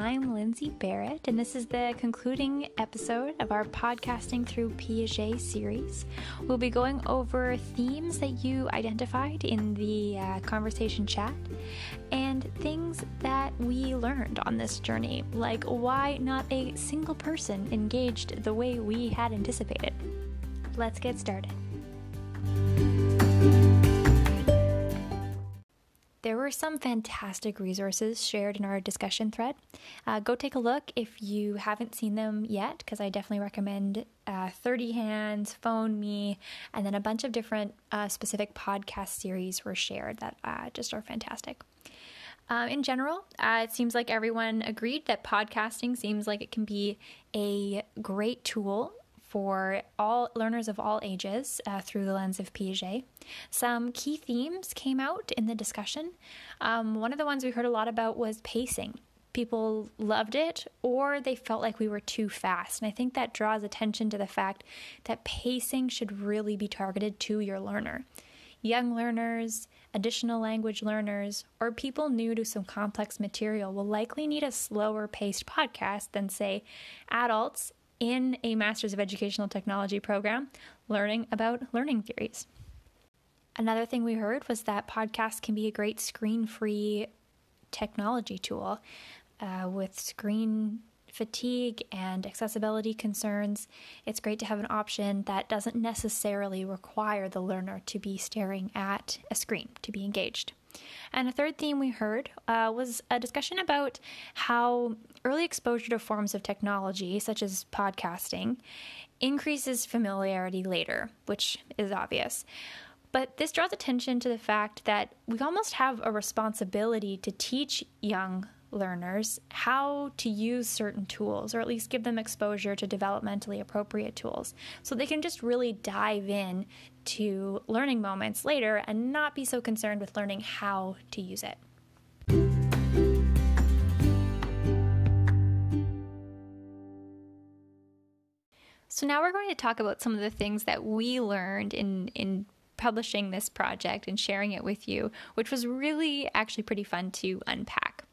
I'm Lindsay Barrett, and this is the concluding episode of our Podcasting Through Piaget series. We'll be going over themes that you identified in the uh, conversation chat and things that we learned on this journey, like why not a single person engaged the way we had anticipated. Let's get started. Were some fantastic resources shared in our discussion thread. Uh, go take a look if you haven't seen them yet, because I definitely recommend uh, 30 Hands, Phone Me, and then a bunch of different uh, specific podcast series were shared that uh, just are fantastic. Uh, in general, uh, it seems like everyone agreed that podcasting seems like it can be a great tool for all learners of all ages uh, through the lens of Piaget. Some key themes came out in the discussion. Um, one of the ones we heard a lot about was pacing. People loved it, or they felt like we were too fast. And I think that draws attention to the fact that pacing should really be targeted to your learner. Young learners, additional language learners, or people new to some complex material will likely need a slower paced podcast than, say, adults in a Master's of Educational Technology program learning about learning theories. Another thing we heard was that podcasts can be a great screen free technology tool uh, with screen fatigue and accessibility concerns. It's great to have an option that doesn't necessarily require the learner to be staring at a screen to be engaged. And a third theme we heard uh, was a discussion about how early exposure to forms of technology, such as podcasting, increases familiarity later, which is obvious. But this draws attention to the fact that we almost have a responsibility to teach young learners how to use certain tools, or at least give them exposure to developmentally appropriate tools, so they can just really dive in to learning moments later and not be so concerned with learning how to use it. So now we're going to talk about some of the things that we learned in in publishing this project and sharing it with you, which was really actually pretty fun to unpack.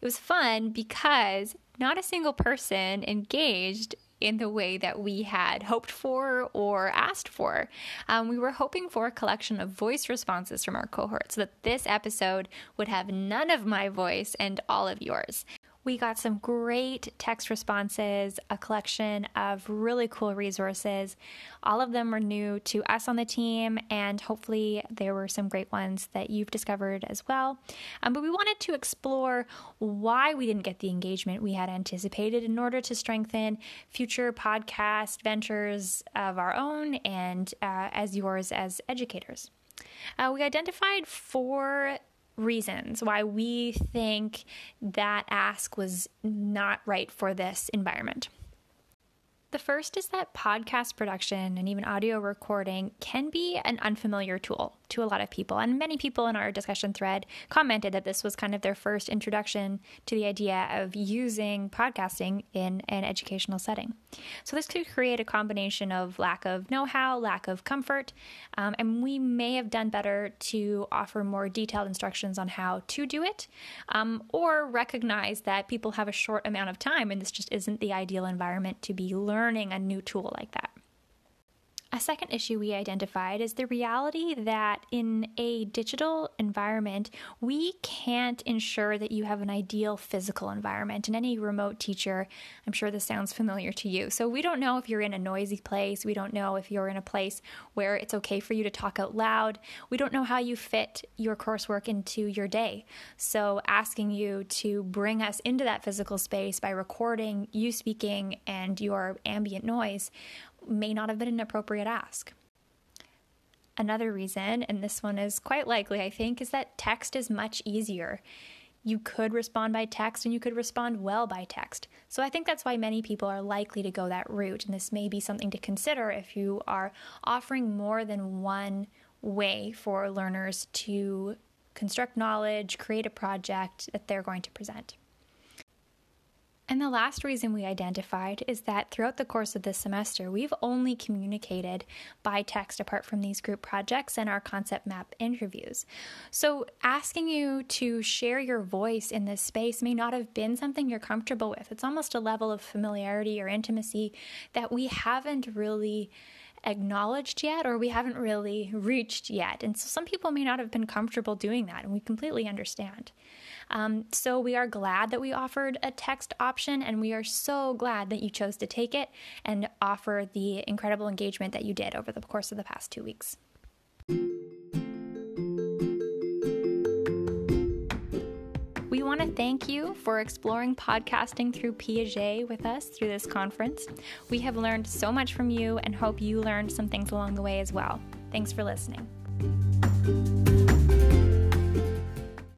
It was fun because not a single person engaged in the way that we had hoped for or asked for. Um, we were hoping for a collection of voice responses from our cohort so that this episode would have none of my voice and all of yours. We got some great text responses, a collection of really cool resources. All of them were new to us on the team, and hopefully, there were some great ones that you've discovered as well. Um, but we wanted to explore why we didn't get the engagement we had anticipated in order to strengthen future podcast ventures of our own and uh, as yours as educators. Uh, we identified four reasons why we think that ask was not right for this environment. The first is that podcast production and even audio recording can be an unfamiliar tool to a lot of people. And many people in our discussion thread commented that this was kind of their first introduction to the idea of using podcasting in an educational setting. So, this could create a combination of lack of know how, lack of comfort, um, and we may have done better to offer more detailed instructions on how to do it, um, or recognize that people have a short amount of time and this just isn't the ideal environment to be learning a new tool like that. A second issue we identified is the reality that in a digital environment, we can't ensure that you have an ideal physical environment. And any remote teacher, I'm sure this sounds familiar to you. So we don't know if you're in a noisy place. We don't know if you're in a place where it's okay for you to talk out loud. We don't know how you fit your coursework into your day. So asking you to bring us into that physical space by recording you speaking and your ambient noise may not have been an appropriate ask. Another reason, and this one is quite likely, I think, is that text is much easier. You could respond by text and you could respond well by text. So I think that's why many people are likely to go that route. And this may be something to consider if you are offering more than one way for learners to construct knowledge, create a project that they're going to present. And the last reason we identified is that throughout the course of this semester, we've only communicated by text apart from these group projects and our concept map interviews. So, asking you to share your voice in this space may not have been something you're comfortable with. It's almost a level of familiarity or intimacy that we haven't really acknowledged yet or we haven't really reached yet. And so some people may not have been comfortable doing that, and we completely understand. Um, so we are glad that we offered a text option, and we are so glad that you chose to take it and offer the incredible engagement that you did over the course of the past two weeks. Want to thank you for exploring podcasting through Piaget with us through this conference. We have learned so much from you and hope you learned some things along the way as well. Thanks for listening.